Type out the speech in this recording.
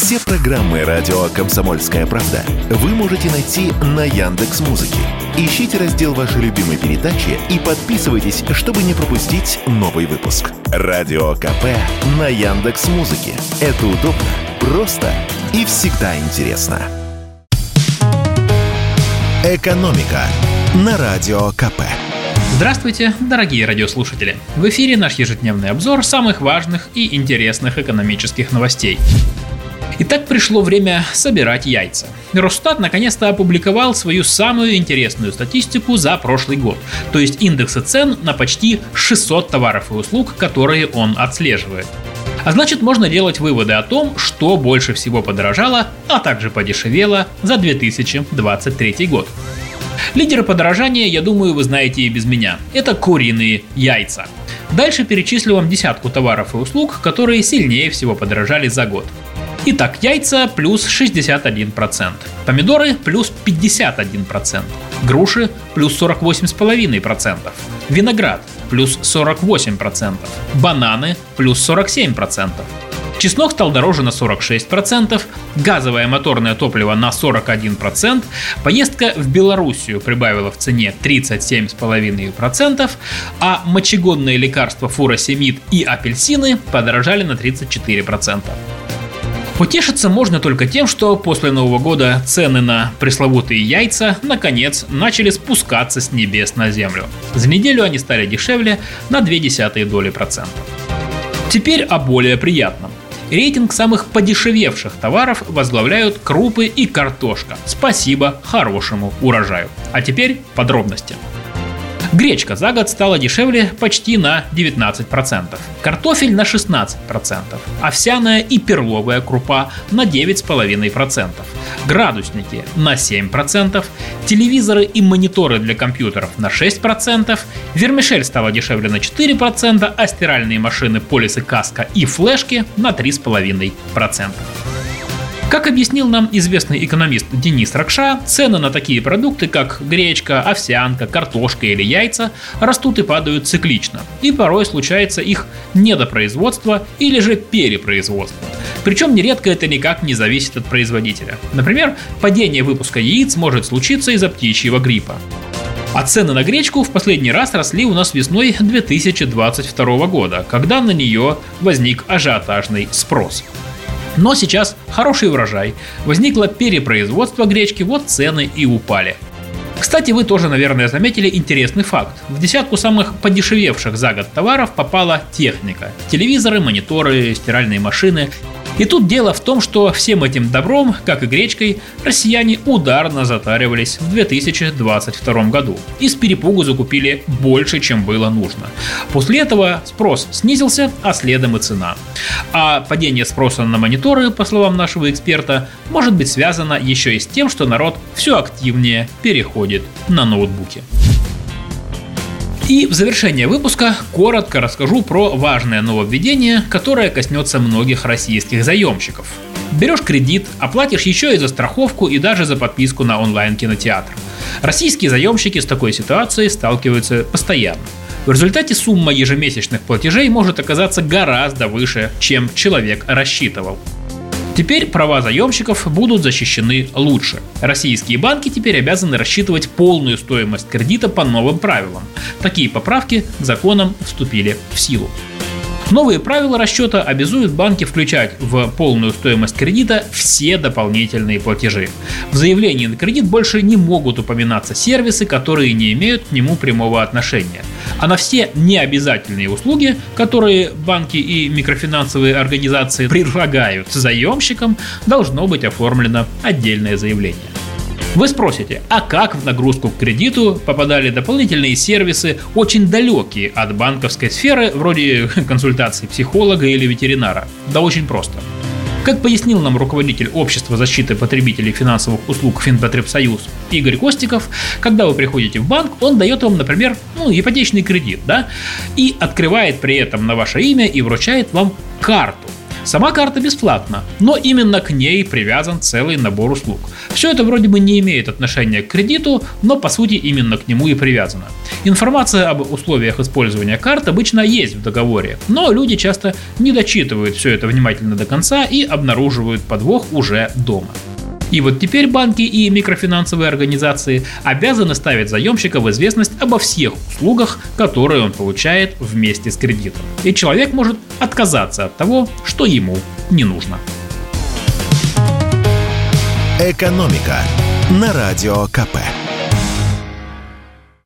Все программы радио Комсомольская правда вы можете найти на Яндекс Музыке. Ищите раздел вашей любимой передачи и подписывайтесь, чтобы не пропустить новый выпуск. Радио КП на Яндекс Музыке. Это удобно, просто и всегда интересно. Экономика на радио КП. Здравствуйте, дорогие радиослушатели! В эфире наш ежедневный обзор самых важных и интересных экономических новостей. Итак, пришло время собирать яйца. Росстат наконец-то опубликовал свою самую интересную статистику за прошлый год, то есть индексы цен на почти 600 товаров и услуг, которые он отслеживает. А значит, можно делать выводы о том, что больше всего подорожало, а также подешевело за 2023 год. Лидеры подорожания, я думаю, вы знаете и без меня. Это куриные яйца. Дальше перечислю вам десятку товаров и услуг, которые сильнее всего подорожали за год. Итак, яйца плюс 61%, помидоры плюс 51%, груши плюс 48,5%, виноград плюс 48%, бананы плюс 47%, Чеснок стал дороже на 46%, газовое моторное топливо на 41%, поездка в Белоруссию прибавила в цене 37,5%, а мочегонные лекарства фуросемид и апельсины подорожали на 34%. Утешиться можно только тем, что после Нового года цены на пресловутые яйца наконец начали спускаться с небес на землю. За неделю они стали дешевле на 0,2 доли процента. Теперь о более приятном. Рейтинг самых подешевевших товаров возглавляют крупы и картошка. Спасибо хорошему урожаю. А теперь подробности. Гречка за год стала дешевле почти на 19%, картофель на 16%, овсяная и перловая крупа на 9,5%, градусники на 7%, телевизоры и мониторы для компьютеров на 6%, вермишель стала дешевле на 4%, а стиральные машины, полисы, каска и флешки на 3,5%. Как объяснил нам известный экономист Денис Ракша, цены на такие продукты, как гречка, овсянка, картошка или яйца, растут и падают циклично, и порой случается их недопроизводство или же перепроизводство. Причем нередко это никак не зависит от производителя. Например, падение выпуска яиц может случиться из-за птичьего гриппа. А цены на гречку в последний раз росли у нас весной 2022 года, когда на нее возник ажиотажный спрос. Но сейчас хороший урожай, возникло перепроизводство гречки, вот цены и упали. Кстати, вы тоже, наверное, заметили интересный факт. В десятку самых подешевевших за год товаров попала техника. Телевизоры, мониторы, стиральные машины и тут дело в том, что всем этим добром, как и гречкой, россияне ударно затаривались в 2022 году и с перепугу закупили больше, чем было нужно. После этого спрос снизился, а следом и цена. А падение спроса на мониторы, по словам нашего эксперта, может быть связано еще и с тем, что народ все активнее переходит на ноутбуки. И в завершение выпуска коротко расскажу про важное нововведение, которое коснется многих российских заемщиков. Берешь кредит, оплатишь еще и за страховку и даже за подписку на онлайн-кинотеатр. Российские заемщики с такой ситуацией сталкиваются постоянно. В результате сумма ежемесячных платежей может оказаться гораздо выше, чем человек рассчитывал. Теперь права заемщиков будут защищены лучше. Российские банки теперь обязаны рассчитывать полную стоимость кредита по новым правилам. Такие поправки к законам вступили в силу. Новые правила расчета обязуют банки включать в полную стоимость кредита все дополнительные платежи. В заявлении на кредит больше не могут упоминаться сервисы, которые не имеют к нему прямого отношения. А на все необязательные услуги, которые банки и микрофинансовые организации предлагают заемщикам, должно быть оформлено отдельное заявление. Вы спросите, а как в нагрузку к кредиту попадали дополнительные сервисы, очень далекие от банковской сферы, вроде консультации психолога или ветеринара? Да очень просто. Как пояснил нам руководитель Общества защиты потребителей финансовых услуг Финпотребсоюз Игорь Костиков, когда вы приходите в банк, он дает вам, например, ну, ипотечный кредит, да, и открывает при этом на ваше имя и вручает вам карту Сама карта бесплатна, но именно к ней привязан целый набор услуг. Все это вроде бы не имеет отношения к кредиту, но по сути именно к нему и привязано. Информация об условиях использования карт обычно есть в договоре, но люди часто не дочитывают все это внимательно до конца и обнаруживают подвох уже дома. И вот теперь банки и микрофинансовые организации обязаны ставить заемщика в известность обо всех услугах, которые он получает вместе с кредитом. И человек может отказаться от того, что ему не нужно. Экономика на радио КП.